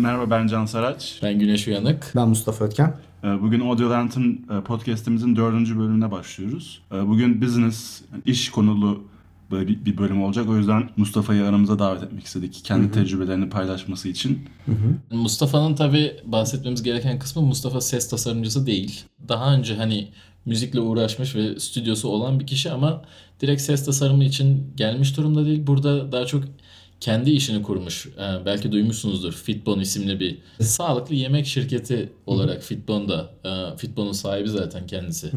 Merhaba ben Can Saraç. Ben Güneş Uyanık. Ben Mustafa Ötken. Ee, Bugün Audio Lantern e, podcastimizin dördüncü bölümüne başlıyoruz. Ee, Bugün business, iş konulu böyle bir bir bölüm olacak. O yüzden Mustafa'yı aramıza davet etmek istedik. Kendi tecrübelerini paylaşması için. Mustafa'nın tabii bahsetmemiz gereken kısmı Mustafa ses tasarımcısı değil. Daha önce hani müzikle uğraşmış ve stüdyosu olan bir kişi ama direkt ses tasarımı için gelmiş durumda değil. Burada daha çok kendi işini kurmuş. Ee, belki duymuşsunuzdur. Fitbon isimli bir sağlıklı yemek şirketi olarak Fitbon da e, Fitbon'un sahibi zaten kendisi.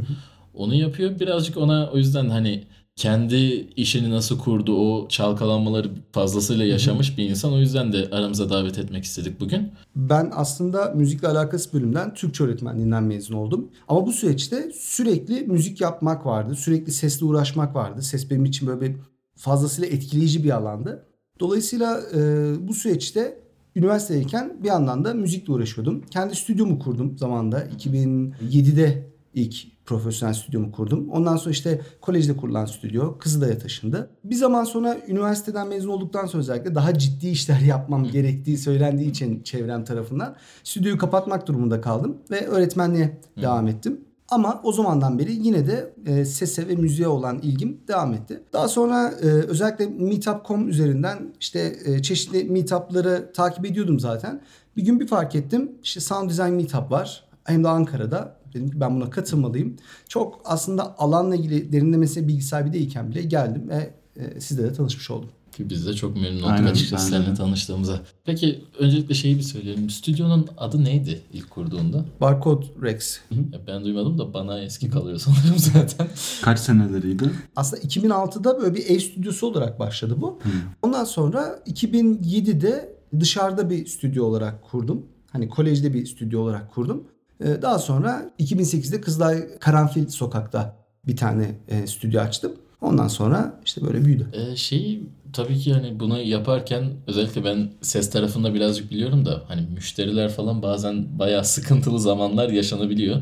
Onu yapıyor. Birazcık ona o yüzden hani kendi işini nasıl kurdu, o çalkalanmaları fazlasıyla yaşamış bir insan. O yüzden de aramıza davet etmek istedik bugün. Ben aslında müzikle alakası bölümden Türkçe öğretmenliğinden mezun oldum. Ama bu süreçte sürekli müzik yapmak vardı. Sürekli sesle uğraşmak vardı. Ses benim için böyle bir fazlasıyla etkileyici bir alandı. Dolayısıyla e, bu süreçte üniversitedeyken bir yandan da müzikle uğraşıyordum. Kendi stüdyomu kurdum zamanında. 2007'de ilk profesyonel stüdyomu kurdum. Ondan sonra işte kolejde kurulan stüdyo Kızılay'a taşındı. Bir zaman sonra üniversiteden mezun olduktan sonra özellikle daha ciddi işler yapmam gerektiği söylendiği için çevrem tarafından stüdyoyu kapatmak durumunda kaldım ve öğretmenliğe devam ettim. Ama o zamandan beri yine de e, sese ve müziğe olan ilgim devam etti. Daha sonra e, özellikle Meetup.com üzerinden işte e, çeşitli meetupları takip ediyordum zaten. Bir gün bir fark ettim. İşte Sound Design Meetup var. Hem de Ankara'da. Dedim ki ben buna katılmalıyım. Çok aslında alanla ilgili derinlemesine bilgi sahibi değilken bile geldim ve e, sizle de tanışmış oldum. Ki biz de çok memnun olduk Aynen, açıkçası seninle tanıştığımıza. Peki öncelikle şeyi bir söyleyelim. Stüdyonun adı neydi ilk kurduğunda? Barcode Rex. Ya Ben duymadım da bana eski kalıyor sanırım zaten. Kaç seneleriydi? Aslında 2006'da böyle bir ev stüdyosu olarak başladı bu. Ondan sonra 2007'de dışarıda bir stüdyo olarak kurdum. Hani kolejde bir stüdyo olarak kurdum. Ee, Daha sonra 2008'de Kızılay Karanfil Sokak'ta bir tane e, stüdyo açtım. Ondan sonra işte böyle büyüdü. Ee, şeyi tabii ki hani bunu yaparken özellikle ben ses tarafında birazcık biliyorum da hani müşteriler falan bazen bayağı sıkıntılı zamanlar yaşanabiliyor.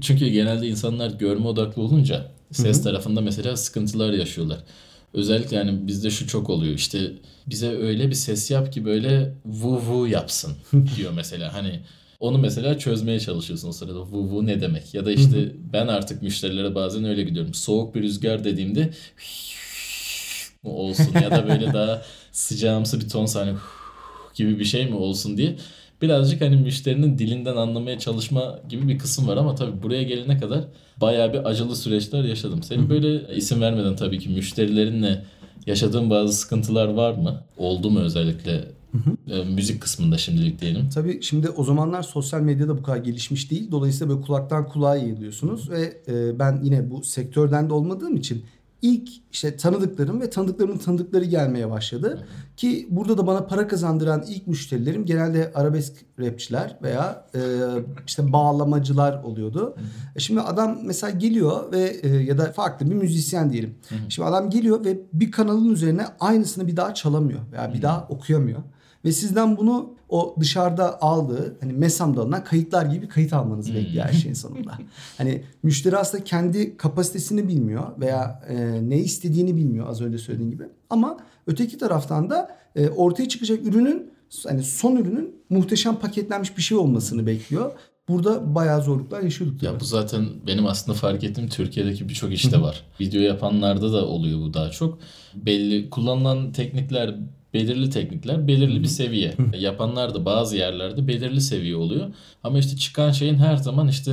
Çünkü genelde insanlar görme odaklı olunca ses tarafında mesela sıkıntılar yaşıyorlar. Özellikle yani bizde şu çok oluyor işte bize öyle bir ses yap ki böyle vu vu yapsın diyor mesela. Hani onu mesela çözmeye çalışıyorsun o sırada vu vu ne demek? Ya da işte ben artık müşterilere bazen öyle gidiyorum. Soğuk bir rüzgar dediğimde mu olsun ya da böyle daha sıcağımsı bir ton hani gibi bir şey mi olsun diye birazcık hani müşterinin dilinden anlamaya çalışma gibi bir kısım var ama tabii buraya gelene kadar bayağı bir acılı süreçler yaşadım. Senin böyle isim vermeden tabii ki müşterilerinle yaşadığın bazı sıkıntılar var mı? Oldu mu özellikle e, müzik kısmında şimdilik diyelim. Tabii şimdi o zamanlar sosyal medyada bu kadar gelişmiş değil. Dolayısıyla böyle kulaktan kulağa yayılıyorsunuz ve e, ben yine bu sektörden de olmadığım için ilk işte tanıdıklarım ve tanıdıklarımın tanıdıkları gelmeye başladı. Ki burada da bana para kazandıran ilk müşterilerim genelde arabesk rapçiler veya e, işte bağlamacılar oluyordu. E Şimdi adam mesela geliyor ve e, ya da farklı bir müzisyen diyelim. Şimdi adam geliyor ve bir kanalın üzerine aynısını bir daha çalamıyor veya bir daha okuyamıyor. Ve sizden bunu o dışarıda aldığı hani mesamda alınan kayıtlar gibi kayıt almanızı bekliyor her şeyin sonunda. Hani müşteri aslında kendi kapasitesini bilmiyor veya e, ne istediğini bilmiyor az önce söylediğim gibi. Ama öteki taraftan da e, ortaya çıkacak ürünün hani son ürünün muhteşem paketlenmiş bir şey olmasını bekliyor. Burada bayağı zorluklar yaşıyorduk. Ya bu zaten benim aslında fark ettiğim Türkiye'deki birçok işte var. Video yapanlarda da oluyor bu daha çok. Belli kullanılan teknikler belirli teknikler belirli bir seviye. Yapanlar da bazı yerlerde belirli seviye oluyor. Ama işte çıkan şeyin her zaman işte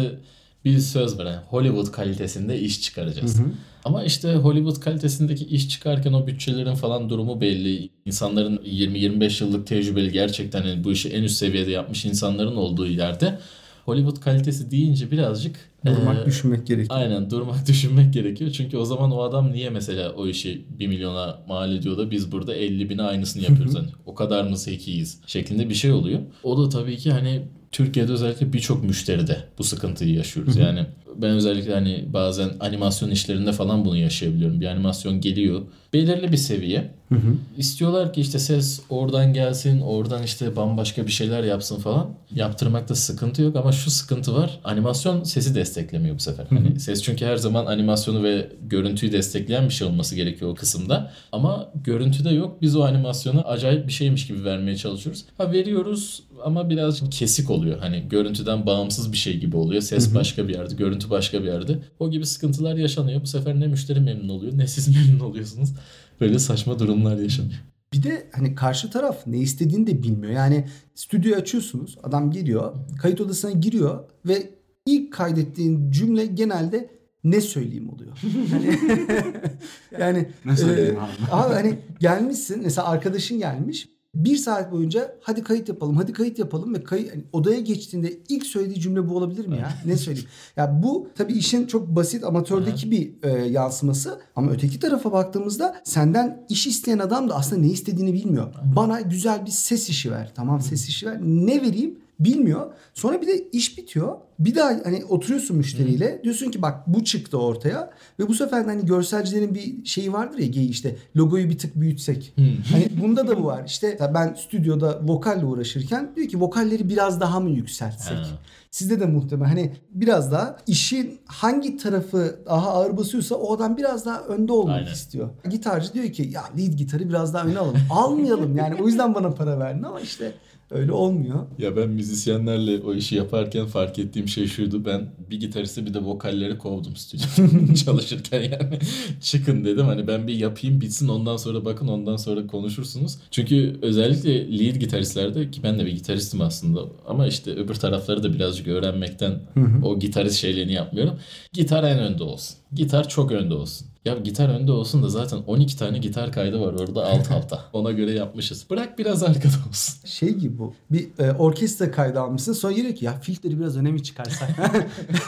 bir söz yani Hollywood kalitesinde iş çıkaracağız. Ama işte Hollywood kalitesindeki iş çıkarken o bütçelerin falan durumu belli. İnsanların 20-25 yıllık tecrübeli gerçekten hani bu işi en üst seviyede yapmış insanların olduğu yerde Hollywood kalitesi deyince birazcık Durmak eee, düşünmek gerekiyor. Aynen durmak düşünmek gerekiyor. Çünkü o zaman o adam niye mesela o işi 1 milyona mal ediyor da biz burada 50 bine aynısını yapıyoruz. hani o kadar mı zekiyiz şeklinde bir şey oluyor. O da tabii ki hani Türkiye'de özellikle birçok müşteride bu sıkıntıyı yaşıyoruz. Yani ben özellikle hani bazen animasyon işlerinde falan bunu yaşayabiliyorum. Bir animasyon geliyor belirli bir seviye İstiyorlar ki işte ses oradan gelsin, oradan işte bambaşka bir şeyler yapsın falan. Yaptırmakta sıkıntı yok ama şu sıkıntı var. Animasyon sesi desteklemiyor bu sefer. Hani ses çünkü her zaman animasyonu ve görüntüyü destekleyen bir şey olması gerekiyor o kısımda. Ama görüntüde yok. Biz o animasyonu acayip bir şeymiş gibi vermeye çalışıyoruz. Ha veriyoruz ama birazcık kesik oluyor. Hani görüntüden bağımsız bir şey gibi oluyor. Ses başka bir yerde, görüntü başka bir yerde. O gibi sıkıntılar yaşanıyor. Bu sefer ne müşteri memnun oluyor ne siz memnun oluyorsunuz. Böyle saçma durumlar yaşanıyor. Bir de hani karşı taraf ne istediğini de bilmiyor. Yani stüdyoyu açıyorsunuz. Adam geliyor. Kayıt odasına giriyor ve ilk kaydettiğin cümle genelde ne söyleyeyim oluyor. Hani yani Ne söyleyeyim e, abi? abi hani gelmişsin mesela arkadaşın gelmiş. Bir saat boyunca hadi kayıt yapalım, hadi kayıt yapalım ve kayıt, hani odaya geçtiğinde ilk söylediği cümle bu olabilir mi ya? Ne söyleyeyim? Ya bu tabii işin çok basit amatördeki bir e, yansıması ama öteki tarafa baktığımızda senden iş isteyen adam da aslında ne istediğini bilmiyor. Bana güzel bir ses işi ver. Tamam ses işi ver. Ne vereyim? Bilmiyor. Sonra bir de iş bitiyor. Bir daha hani oturuyorsun müşteriyle. Diyorsun ki bak bu çıktı ortaya. Ve bu sefer hani görselcilerin bir şeyi vardır ya işte logoyu bir tık büyütsek. Hani bunda da bu var. İşte ben stüdyoda vokalle uğraşırken diyor ki vokalleri biraz daha mı yükseltsek? Ha. Sizde de muhtemelen hani biraz daha işin hangi tarafı daha ağır basıyorsa o adam biraz daha önde olmak Aynen. istiyor. Gitarcı diyor ki ya lead gitarı biraz daha öne alalım. Almayalım yani o yüzden bana para verdin ama işte öyle olmuyor. Ya ben müzisyenlerle o işi yaparken fark ettiğim şey şuydu. Ben bir gitaristi bir de vokalleri kovdum stüdyoda çalışırken yani. Çıkın dedim hani ben bir yapayım bitsin ondan sonra bakın ondan sonra konuşursunuz. Çünkü özellikle lead gitaristlerde ki ben de bir gitaristim aslında ama işte öbür tarafları da birazcık öğrenmekten o gitarist şeylerini yapmıyorum. Gitar en önde olsun. Gitar çok önde olsun. Ya gitar önde olsun da zaten 12 tane gitar kaydı var orada alt alta. Ona göre yapmışız. Bırak biraz arkada olsun. Şey gibi bu. Bir e, orkestra kaydı almışsın sonra diyor ki ya filtreleri biraz öne mi çıkarsak?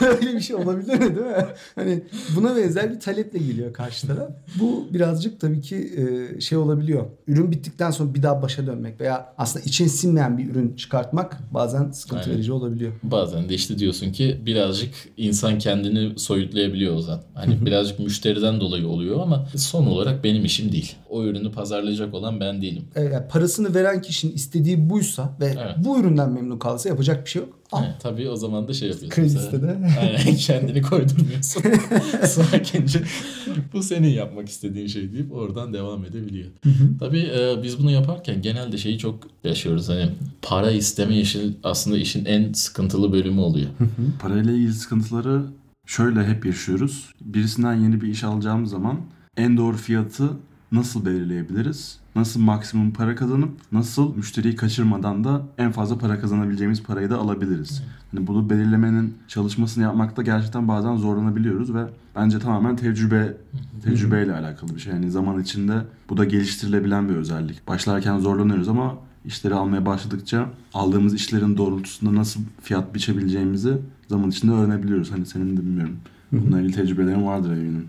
Öyle bir şey olabilir mi değil mi? Hani buna benzer bir taleple geliyor karşı taraf. Bu birazcık tabii ki e, şey olabiliyor. Ürün bittikten sonra bir daha başa dönmek veya aslında için sinmeyen bir ürün çıkartmak bazen sıkıntı Aynen. verici olabiliyor. Bazen de işte diyorsun ki birazcık insan kendini soyutlayabiliyor o zaman. Hani birazcık müşteriden dolayı oluyor ama son olarak benim işim değil. O ürünü pazarlayacak olan ben değilim. E, yani parasını veren kişinin istediği buysa ve Evet. bu üründen memnun kalsa yapacak bir şey yok. Al. Evet, tabii o zaman da şey yapıyorsun. Kredi listede. Aynen kendini koydurmuyorsun. Sakince bu senin yapmak istediğin şey deyip oradan devam edebiliyor. Tabii e, biz bunu yaparken genelde şeyi çok yaşıyoruz. Hani para isteme işi aslında işin en sıkıntılı bölümü oluyor. Parayla ilgili sıkıntıları şöyle hep yaşıyoruz. Birisinden yeni bir iş alacağımız zaman en doğru fiyatı nasıl belirleyebiliriz? Nasıl maksimum para kazanıp nasıl müşteriyi kaçırmadan da en fazla para kazanabileceğimiz parayı da alabiliriz? Hani bunu belirlemenin çalışmasını yapmakta gerçekten bazen zorlanabiliyoruz ve bence tamamen tecrübe tecrübeyle alakalı bir şey. Yani zaman içinde bu da geliştirilebilen bir özellik. Başlarken zorlanıyoruz ama işleri almaya başladıkça aldığımız işlerin doğrultusunda nasıl fiyat biçebileceğimizi zaman içinde öğrenebiliyoruz. Hani senin de bilmiyorum. Bununla ilgili tecrübelerin vardır eminim.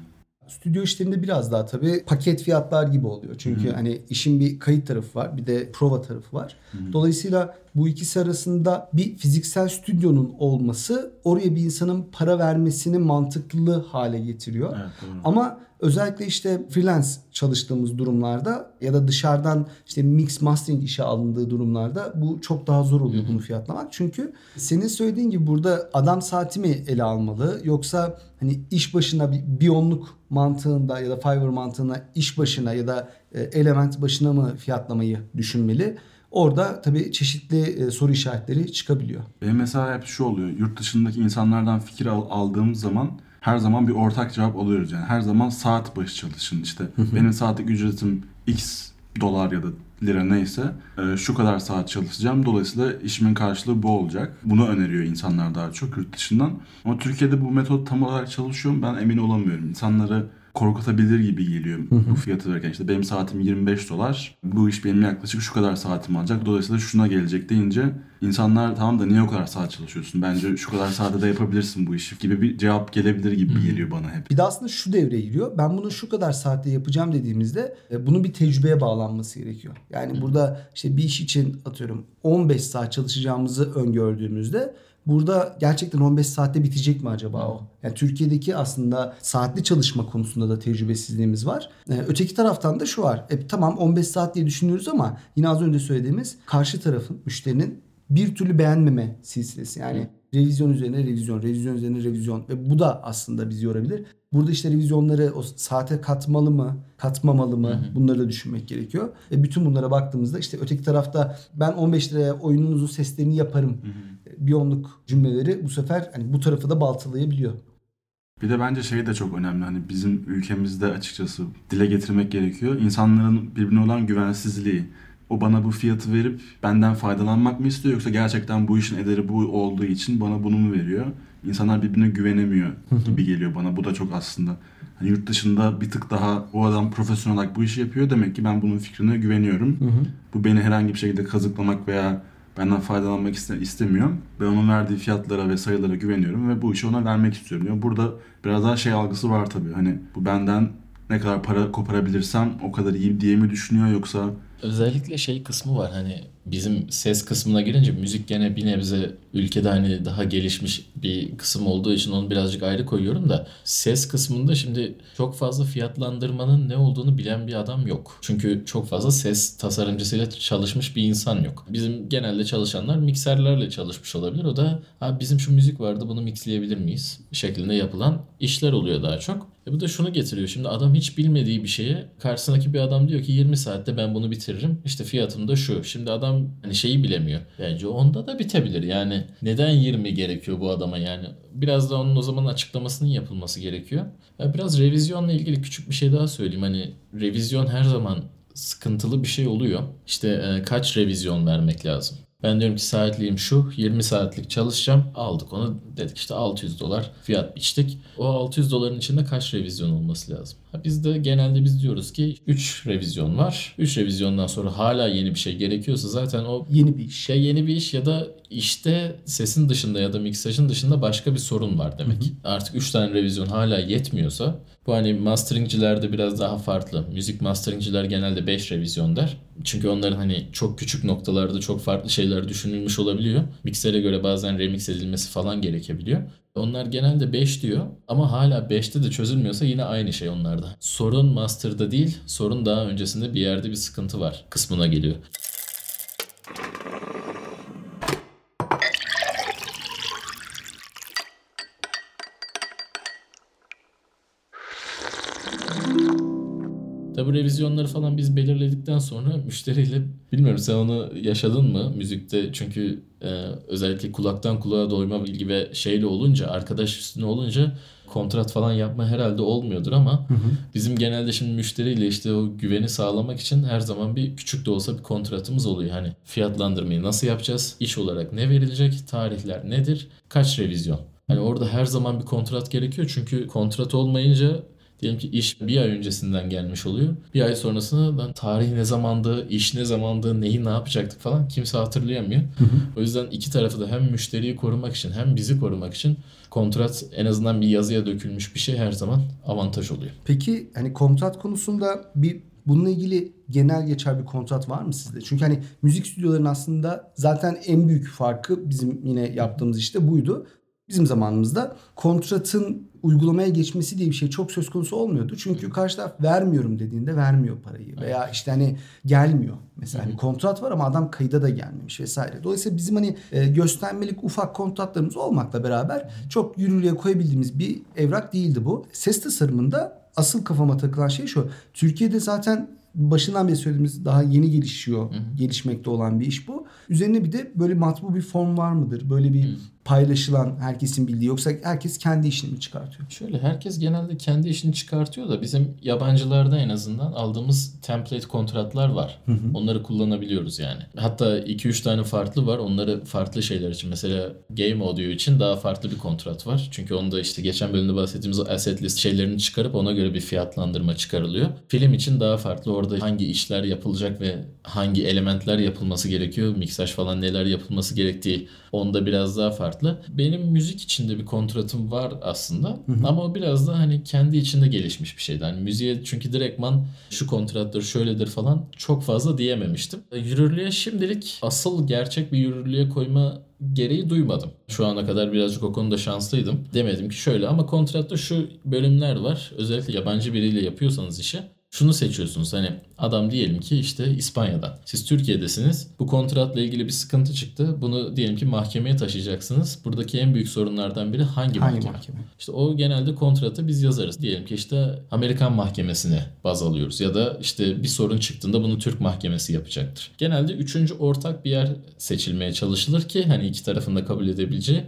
Stüdyo işlerinde biraz daha tabii paket fiyatlar gibi oluyor. Çünkü hani işin bir kayıt tarafı var bir de prova tarafı var. Dolayısıyla bu ikisi arasında bir fiziksel stüdyonun olması oraya bir insanın para vermesini mantıklı hale getiriyor. Evet, doğru. Ama özellikle işte freelance çalıştığımız durumlarda ya da dışarıdan işte mix mastering işe alındığı durumlarda bu çok daha zor oluyor bunu fiyatlamak. Çünkü senin söylediğin gibi burada adam saati mi ele almalı yoksa hani iş başına bir biyonluk mantığında ya da Fiverr mantığında iş başına ya da e, element başına mı fiyatlamayı düşünmeli? Orada tabii çeşitli e, soru işaretleri çıkabiliyor. Benim mesela hep şu oluyor. Yurt dışındaki insanlardan fikir al- aldığımız zaman her zaman bir ortak cevap alıyoruz. Yani her zaman saat başı çalışın işte. Benim saatlik ücretim X dolar ya da lira neyse e, şu kadar saat çalışacağım. Dolayısıyla işimin karşılığı bu olacak. Bunu öneriyor insanlar daha çok yurt dışından. Ama Türkiye'de bu metot tam olarak çalışıyor mu ben emin olamıyorum. İnsanları korkutabilir gibi geliyor bu fiyatı verirken. İşte benim saatim 25 dolar. Bu iş benim yaklaşık şu kadar saatim alacak. Dolayısıyla şuna gelecek deyince insanlar tamam da niye o kadar saat çalışıyorsun? Bence şu kadar saatte de yapabilirsin bu işi gibi bir cevap gelebilir gibi geliyor bana hep. Bir de aslında şu devreye giriyor. Ben bunu şu kadar saatte yapacağım dediğimizde e, bunun bir tecrübeye bağlanması gerekiyor. Yani burada işte bir iş için atıyorum 15 saat çalışacağımızı öngördüğümüzde burada gerçekten 15 saatte bitecek mi acaba o? Yani Türkiye'deki aslında saatli çalışma konusunda da tecrübesizliğimiz var. E, öteki taraftan da şu var. E, tamam 15 saat diye düşünüyoruz ama yine az önce söylediğimiz karşı tarafın, müşterinin bir türlü beğenmeme silsilesi. Yani revizyon üzerine revizyon, revizyon üzerine revizyon ve bu da aslında bizi yorabilir. Burada işte revizyonları o saate katmalı mı, katmamalı mı bunları da düşünmek gerekiyor. Ve bütün bunlara baktığımızda işte öteki tarafta ben 15 liraya oyununuzun seslerini yaparım. Bir onluk cümleleri bu sefer hani bu tarafı da baltalayabiliyor. Bir de bence şey de çok önemli. Hani bizim ülkemizde açıkçası dile getirmek gerekiyor. İnsanların birbirine olan güvensizliği. O bana bu fiyatı verip benden faydalanmak mı istiyor yoksa gerçekten bu işin ederi bu olduğu için bana bunu mu veriyor? İnsanlar birbirine güvenemiyor gibi geliyor bana. Bu da çok aslında. Hani yurt dışında bir tık daha o adam profesyonel olarak bu işi yapıyor. Demek ki ben bunun fikrine güveniyorum. Bu beni herhangi bir şekilde kazıklamak veya benden faydalanmak iste- istemiyor. Ben onun verdiği fiyatlara ve sayılara güveniyorum ve bu işi ona vermek istiyorum. diyor. Burada biraz daha şey algısı var tabii. Hani bu benden ne kadar para koparabilirsem o kadar iyi diye mi düşünüyor yoksa Özellikle şey kısmı var hani bizim ses kısmına girince müzik gene bir nebze ülkede hani daha gelişmiş bir kısım olduğu için onu birazcık ayrı koyuyorum da ses kısmında şimdi çok fazla fiyatlandırmanın ne olduğunu bilen bir adam yok. Çünkü çok fazla ses tasarımcısıyla çalışmış bir insan yok. Bizim genelde çalışanlar mikserlerle çalışmış olabilir. O da bizim şu müzik vardı bunu mixleyebilir miyiz? şeklinde yapılan işler oluyor daha çok. E bu da şunu getiriyor. Şimdi adam hiç bilmediği bir şeye karşısındaki bir adam diyor ki 20 saatte ben bunu bitiririm. İşte fiyatım da şu. Şimdi adam hani şeyi bilemiyor. Bence onda da bitebilir. Yani neden 20 gerekiyor bu adama yani? Biraz da onun o zaman açıklamasının yapılması gerekiyor. Ya biraz revizyonla ilgili küçük bir şey daha söyleyeyim. Hani revizyon her zaman sıkıntılı bir şey oluyor. İşte e, kaç revizyon vermek lazım? Ben diyorum ki saatliğim şu 20 saatlik çalışacağım. Aldık onu dedik işte 600 dolar fiyat biçtik. O 600 doların içinde kaç revizyon olması lazım? Biz de genelde biz diyoruz ki 3 revizyon var. 3 revizyondan sonra hala yeni bir şey gerekiyorsa zaten o Yeni bir iş. ya yeni bir iş ya da işte sesin dışında ya da miksajın dışında başka bir sorun var demek. Artık 3 tane revizyon hala yetmiyorsa bu hani masteringcilerde biraz daha farklı. Müzik masteringciler genelde 5 revizyon der. Çünkü onların hani çok küçük noktalarda çok farklı şeyler düşünülmüş olabiliyor. Miksere göre bazen remix edilmesi falan gerekebiliyor. Onlar genelde 5 diyor ama hala 5'te de çözülmüyorsa yine aynı şey onlarda. Sorun master'da değil, sorun daha öncesinde bir yerde bir sıkıntı var kısmına geliyor. Tabi revizyonları falan biz belirledikten sonra müşteriyle bilmiyorum sen onu yaşadın mı müzikte çünkü e, özellikle kulaktan kulağa doyma bilgi ve şeyle olunca arkadaş üstüne olunca kontrat falan yapma herhalde olmuyordur ama bizim genelde şimdi müşteriyle işte o güveni sağlamak için her zaman bir küçük de olsa bir kontratımız oluyor. Hani fiyatlandırmayı nasıl yapacağız? İş olarak ne verilecek? Tarihler nedir? Kaç revizyon? Hani orada her zaman bir kontrat gerekiyor çünkü kontrat olmayınca Diyelim ki iş bir ay öncesinden gelmiş oluyor. Bir ay sonrasında lan tarih ne zamandı, iş ne zamandı, neyi ne yapacaktık falan kimse hatırlayamıyor. O yüzden iki tarafı da hem müşteriyi korumak için hem bizi korumak için kontrat en azından bir yazıya dökülmüş bir şey her zaman avantaj oluyor. Peki hani kontrat konusunda bir bununla ilgili genel geçer bir kontrat var mı sizde? Çünkü hani müzik stüdyolarının aslında zaten en büyük farkı bizim yine yaptığımız işte buydu. Bizim zamanımızda kontratın uygulamaya geçmesi diye bir şey çok söz konusu olmuyordu. Çünkü karşı taraf vermiyorum dediğinde vermiyor parayı veya işte hani gelmiyor. Mesela hani kontrat var ama adam kayıda da gelmemiş vesaire. Dolayısıyla bizim hani e, göstermelik ufak kontratlarımız olmakla beraber çok yürürlüğe koyabildiğimiz bir evrak değildi bu. Ses tasarımında asıl kafama takılan şey şu. Türkiye'de zaten başından beri söylediğimiz daha yeni gelişiyor, gelişmekte olan bir iş bu. Üzerine bir de böyle matbu bir form var mıdır? Böyle bir paylaşılan, herkesin bildiği yoksa herkes kendi işini mi çıkartıyor? Şöyle herkes genelde kendi işini çıkartıyor da bizim yabancılarda en azından aldığımız template kontratlar var. Onları kullanabiliyoruz yani. Hatta 2-3 tane farklı var. Onları farklı şeyler için. Mesela game audio için daha farklı bir kontrat var. Çünkü onda işte geçen bölümde bahsettiğimiz o asset list şeylerini çıkarıp ona göre bir fiyatlandırma çıkarılıyor. Film için daha farklı. Orada hangi işler yapılacak ve hangi elementler yapılması gerekiyor, miksaj falan neler yapılması gerektiği onda biraz daha farklı. Benim müzik içinde bir kontratım var aslında ama o biraz da hani kendi içinde gelişmiş bir şeydi. Hani müziğe çünkü direktman şu kontrattır şöyledir falan çok fazla diyememiştim. Yürürlüğe şimdilik asıl gerçek bir yürürlüğe koyma gereği duymadım. Şu ana kadar birazcık o konuda şanslıydım. Demedim ki şöyle ama kontratta şu bölümler var. Özellikle yabancı biriyle yapıyorsanız işi şunu seçiyorsunuz hani adam diyelim ki işte İspanya'dan. Siz Türkiye'desiniz. Bu kontratla ilgili bir sıkıntı çıktı. Bunu diyelim ki mahkemeye taşıyacaksınız. Buradaki en büyük sorunlardan biri hangi, Hangi mahkeme? mahkeme? İşte o genelde kontratı biz yazarız. Diyelim ki işte Amerikan mahkemesine baz alıyoruz ya da işte bir sorun çıktığında bunu Türk mahkemesi yapacaktır. Genelde üçüncü ortak bir yer seçilmeye çalışılır ki hani iki tarafın da kabul edebileceği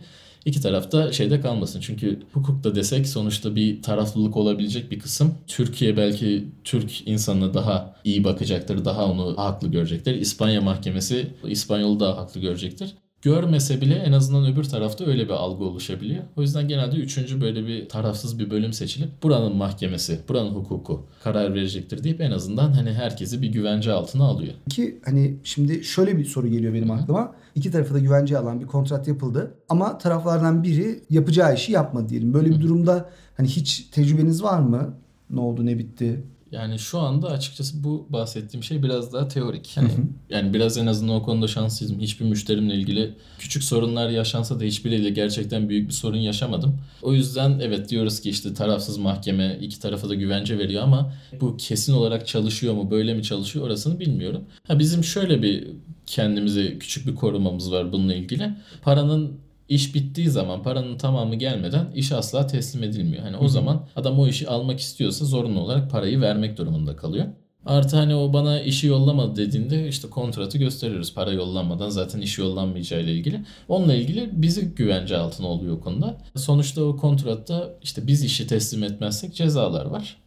İki tarafta şeyde kalmasın. Çünkü hukukta desek sonuçta bir taraflılık olabilecek bir kısım. Türkiye belki Türk insanına daha iyi bakacaktır, daha onu haklı görecektir. İspanya mahkemesi İspanyolu daha haklı görecektir. Görmese bile en azından öbür tarafta öyle bir algı oluşabiliyor. O yüzden genelde üçüncü böyle bir tarafsız bir bölüm seçilip buranın mahkemesi, buranın hukuku karar verecektir deyip en azından hani herkesi bir güvence altına alıyor. Ki hani şimdi şöyle bir soru geliyor benim aklıma. İki tarafı da güvenceye alan bir kontrat yapıldı. Ama taraflardan biri yapacağı işi yapmadı diyelim. Böyle bir durumda hani hiç tecrübeniz var mı? Ne oldu ne bitti? Yani şu anda açıkçası bu bahsettiğim şey biraz daha teorik. Yani, yani biraz en azından o konuda şanslıyım. Hiçbir müşterimle ilgili küçük sorunlar yaşansa da hiçbiriyle gerçekten büyük bir sorun yaşamadım. O yüzden evet diyoruz ki işte tarafsız mahkeme iki tarafa da güvence veriyor ama bu kesin olarak çalışıyor mu böyle mi çalışıyor orasını bilmiyorum. Ha bizim şöyle bir kendimize küçük bir korumamız var bununla ilgili. Paranın iş bittiği zaman paranın tamamı gelmeden iş asla teslim edilmiyor. Hani o zaman adam o işi almak istiyorsa zorunlu olarak parayı vermek durumunda kalıyor. Artı hani o bana işi yollamadı dediğinde işte kontratı gösteriyoruz. Para yollanmadan zaten işi yollanmayacağı ile ilgili. Onunla ilgili bizi güvence altına oluyor konuda. Sonuçta o kontratta işte biz işi teslim etmezsek cezalar var.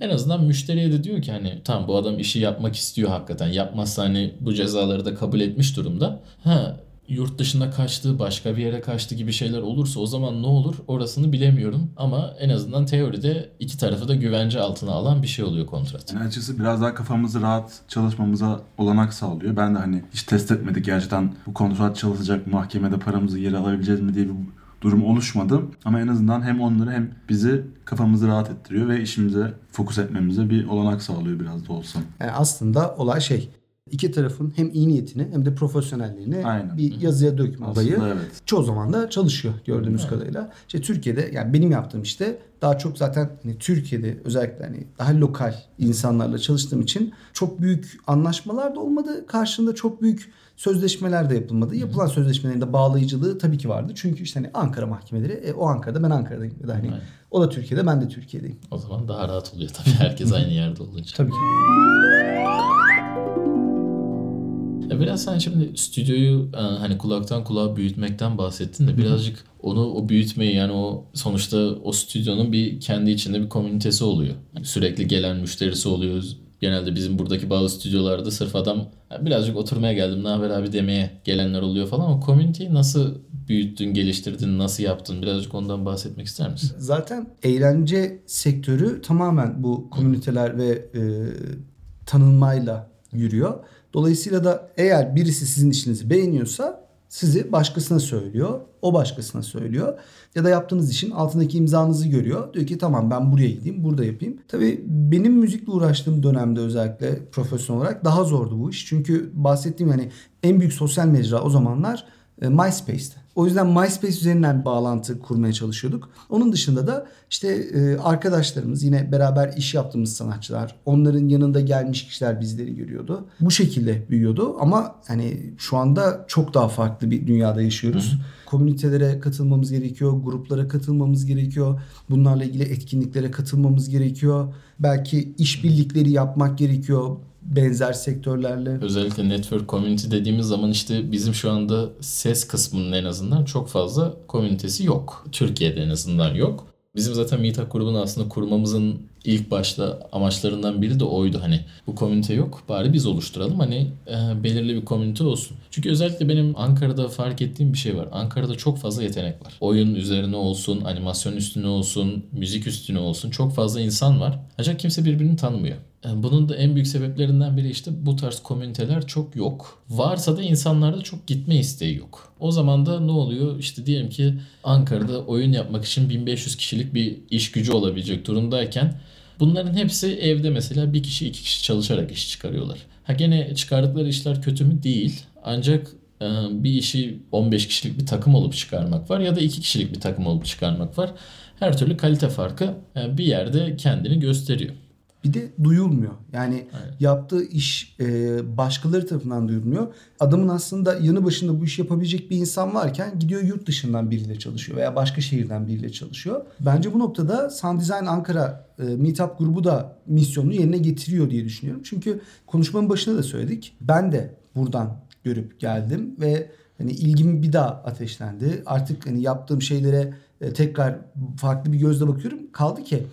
En azından müşteriye de diyor ki hani tamam bu adam işi yapmak istiyor hakikaten. Yapmazsa hani bu cezaları da kabul etmiş durumda. Ha yurt dışına kaçtı, başka bir yere kaçtı gibi şeyler olursa o zaman ne olur orasını bilemiyorum. Ama en azından teoride iki tarafı da güvence altına alan bir şey oluyor kontrat. Yani açıkçası biraz daha kafamızı rahat çalışmamıza olanak sağlıyor. Ben de hani hiç test etmedik gerçekten bu kontrat çalışacak mahkemede paramızı geri alabileceğiz mi diye bir durum oluşmadı. Ama en azından hem onları hem bizi kafamızı rahat ettiriyor ve işimize fokus etmemize bir olanak sağlıyor biraz da olsa. Yani aslında olay şey iki tarafın hem iyi niyetini hem de profesyonelliğini Aynen. bir yazıya dökme olayı. Evet. Çoğu zaman da çalışıyor gördüğümüz kadarıyla. İşte Türkiye'de yani benim yaptığım işte daha çok zaten hani Türkiye'de özellikle hani daha lokal insanlarla çalıştığım için çok büyük anlaşmalar da olmadı. Karşında çok büyük sözleşmeler de yapılmadı. Yapılan sözleşmelerin de bağlayıcılığı tabii ki vardı. Çünkü işte hani Ankara mahkemeleri e, o Ankara'da ben Ankara'dayım. Ya da hani Aynen. o da Türkiye'de ben de Türkiye'deyim. O zaman daha rahat oluyor tabii herkes aynı yerde olunca. Tabii ki. Ya biraz sen şimdi stüdyoyu e, hani kulaktan kulağa büyütmekten bahsettin de birazcık onu o büyütmeyi yani o sonuçta o stüdyonun bir kendi içinde bir komünitesi oluyor. Yani sürekli gelen müşterisi oluyor. Genelde bizim buradaki bazı stüdyolarda sırf adam "Ya birazcık oturmaya geldim ne haber abi demeye gelenler oluyor falan. O komüniteyi nasıl büyüttün, geliştirdin, nasıl yaptın? Birazcık ondan bahsetmek ister misin? Zaten eğlence sektörü tamamen bu komüniteler ve e, tanınmayla yürüyor. Dolayısıyla da eğer birisi sizin işinizi beğeniyorsa sizi başkasına söylüyor. O başkasına söylüyor. Ya da yaptığınız işin altındaki imzanızı görüyor. Diyor ki tamam ben buraya gideyim, burada yapayım. Tabii benim müzikle uğraştığım dönemde özellikle profesyonel olarak daha zordu bu iş. Çünkü bahsettiğim hani en büyük sosyal mecra o zamanlar e, MySpace'ti. O yüzden MySpace üzerinden bağlantı kurmaya çalışıyorduk. Onun dışında da işte e, arkadaşlarımız yine beraber iş yaptığımız sanatçılar, onların yanında gelmiş kişiler bizleri görüyordu. Bu şekilde büyüyordu ama hani şu anda çok daha farklı bir dünyada yaşıyoruz. Komünitelere katılmamız gerekiyor, gruplara katılmamız gerekiyor. Bunlarla ilgili etkinliklere katılmamız gerekiyor. Belki işbirlikleri yapmak gerekiyor benzer sektörlerle. Özellikle network community dediğimiz zaman işte bizim şu anda ses kısmının en azından çok fazla komünitesi yok. Türkiye'de en azından yok. Bizim zaten Meetup grubunu aslında kurmamızın ilk başta amaçlarından biri de oydu. Hani bu komünite yok bari biz oluşturalım hani e, belirli bir komünite olsun. Çünkü özellikle benim Ankara'da fark ettiğim bir şey var. Ankara'da çok fazla yetenek var. Oyun üzerine olsun, animasyon üstüne olsun, müzik üstüne olsun çok fazla insan var. Ancak kimse birbirini tanımıyor. Yani bunun da en büyük sebeplerinden biri işte bu tarz komüniteler çok yok. Varsa da insanlarda çok gitme isteği yok. O zaman da ne oluyor? İşte diyelim ki Ankara'da oyun yapmak için 1500 kişilik bir iş gücü olabilecek durumdayken bunların hepsi evde mesela bir kişi iki kişi çalışarak iş çıkarıyorlar. Ha gene çıkardıkları işler kötü mü? Değil. Ancak e, bir işi 15 kişilik bir takım olup çıkarmak var ya da 2 kişilik bir takım olup çıkarmak var. Her türlü kalite farkı e, bir yerde kendini gösteriyor. Bir de duyulmuyor. Yani Aynen. yaptığı iş e, başkaları tarafından duyulmuyor. Adamın aslında yanı başında bu işi yapabilecek bir insan varken gidiyor yurt dışından biriyle çalışıyor veya başka şehirden biriyle çalışıyor. Bence bu noktada Sound Design Ankara e, Meetup grubu da misyonunu yerine getiriyor diye düşünüyorum. Çünkü konuşmanın başında da söyledik. Ben de buradan görüp geldim ve hani ilgim bir daha ateşlendi. Artık hani yaptığım şeylere e, tekrar farklı bir gözle bakıyorum. Kaldı ki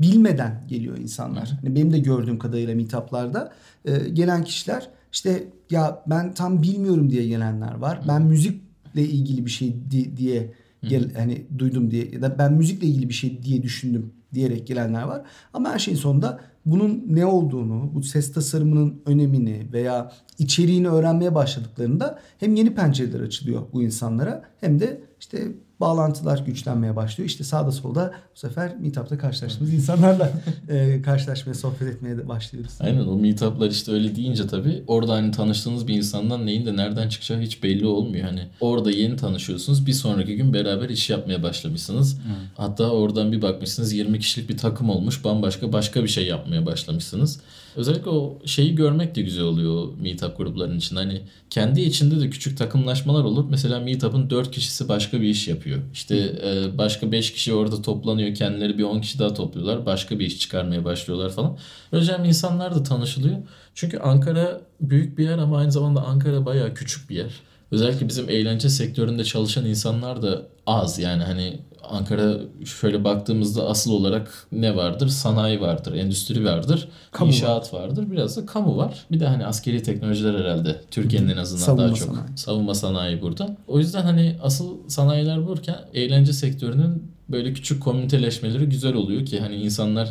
bilmeden geliyor insanlar. Hani benim de gördüğüm kadarıyla meetuplarda e, gelen kişiler işte ya ben tam bilmiyorum diye gelenler var. Ben müzikle ilgili bir şey di- diye gel hani duydum diye ya da ben müzikle ilgili bir şey diye düşündüm diyerek gelenler var. Ama her şeyin sonunda bunun ne olduğunu, bu ses tasarımının önemini veya içeriğini öğrenmeye başladıklarında hem yeni pencereler açılıyor bu insanlara hem de işte bağlantılar güçlenmeye başlıyor. İşte sağda solda bu sefer meetup'ta karşılaştığımız insanlarla e, karşılaşmaya, sohbet etmeye de başlıyoruz. Aynen o meetuplar işte öyle deyince tabii orada hani tanıştığınız bir insandan neyin de nereden çıkacağı hiç belli olmuyor. Hani orada yeni tanışıyorsunuz bir sonraki gün beraber iş yapmaya başlamışsınız. Hatta oradan bir bakmışsınız 20 kişilik bir takım olmuş bambaşka başka bir şey yapmaya başlamışsınız. Özellikle o şeyi görmek de güzel oluyor o meetup gruplarının için. Hani kendi içinde de küçük takımlaşmalar olur. Mesela meetup'ın 4 kişisi başka bir iş yapıyor. İşte e, başka 5 kişi orada toplanıyor. Kendileri bir 10 kişi daha topluyorlar. Başka bir iş çıkarmaya başlıyorlar falan. Böylece insanlar da tanışılıyor. Çünkü Ankara büyük bir yer ama aynı zamanda Ankara bayağı küçük bir yer. Özellikle bizim eğlence sektöründe çalışan insanlar da az yani hani Ankara şöyle baktığımızda asıl olarak ne vardır? Sanayi vardır, endüstri vardır, Kamu inşaat vardır. Biraz da kamu var. Bir de hani askeri teknolojiler herhalde Türkiye'nin en azından Savunma daha çok sanayi. savunma sanayi burada. O yüzden hani asıl sanayiler burken eğlence sektörünün böyle küçük komüniteleşmeleri güzel oluyor ki hani insanlar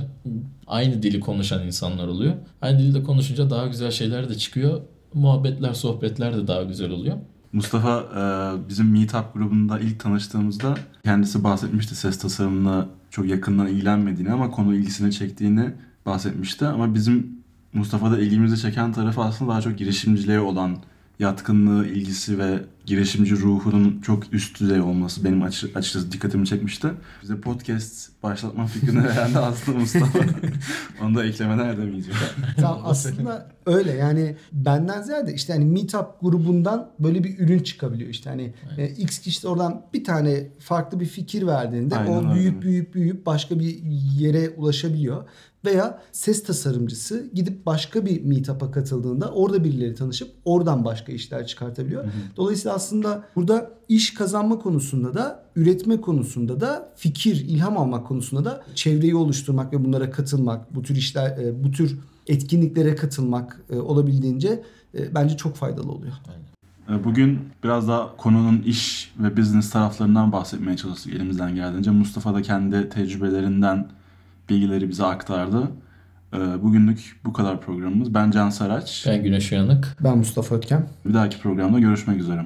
aynı dili konuşan insanlar oluyor. Aynı dilde konuşunca daha güzel şeyler de çıkıyor. Muhabbetler, sohbetler de daha güzel oluyor. Mustafa e, bizim Meetup grubunda ilk tanıştığımızda kendisi bahsetmişti ses tasarımına çok yakından ilgilenmediğini ama konu ilgisini çektiğini bahsetmişti. Ama bizim Mustafa'da ilgimizi çeken tarafı aslında daha çok girişimciliğe olan yatkınlığı, ilgisi ve girişimci ruhunun çok üst düzey olması benim açı- açıkçası dikkatimi çekmişti. Bize podcast başlatma fikrini veren de aslında Mustafa. Onu da eklemeden edemeyeceğim. Tam aslında öyle yani benden ziyade işte hani Meetup grubundan böyle bir ürün çıkabiliyor işte hani e, X kişi oradan bir tane farklı bir fikir verdiğinde Aynen o öyle. büyüyüp büyüyüp büyüyüp başka bir yere ulaşabiliyor. Veya ses tasarımcısı gidip başka bir meetup'a katıldığında orada birileri tanışıp oradan başka işler çıkartabiliyor. Dolayısıyla aslında burada iş kazanma konusunda da üretme konusunda da fikir, ilham almak konusunda da çevreyi oluşturmak ve bunlara katılmak, bu tür işler, e, bu tür etkinliklere katılmak e, olabildiğince e, bence çok faydalı oluyor. Bugün biraz daha konunun iş ve business taraflarından bahsetmeye çalıştık elimizden geldiğince. Mustafa da kendi tecrübelerinden bilgileri bize aktardı. Bugünlük bu kadar programımız. Ben Can Saraç. Ben Güneş Uyanık. Ben Mustafa Ötken. Bir dahaki programda görüşmek üzere.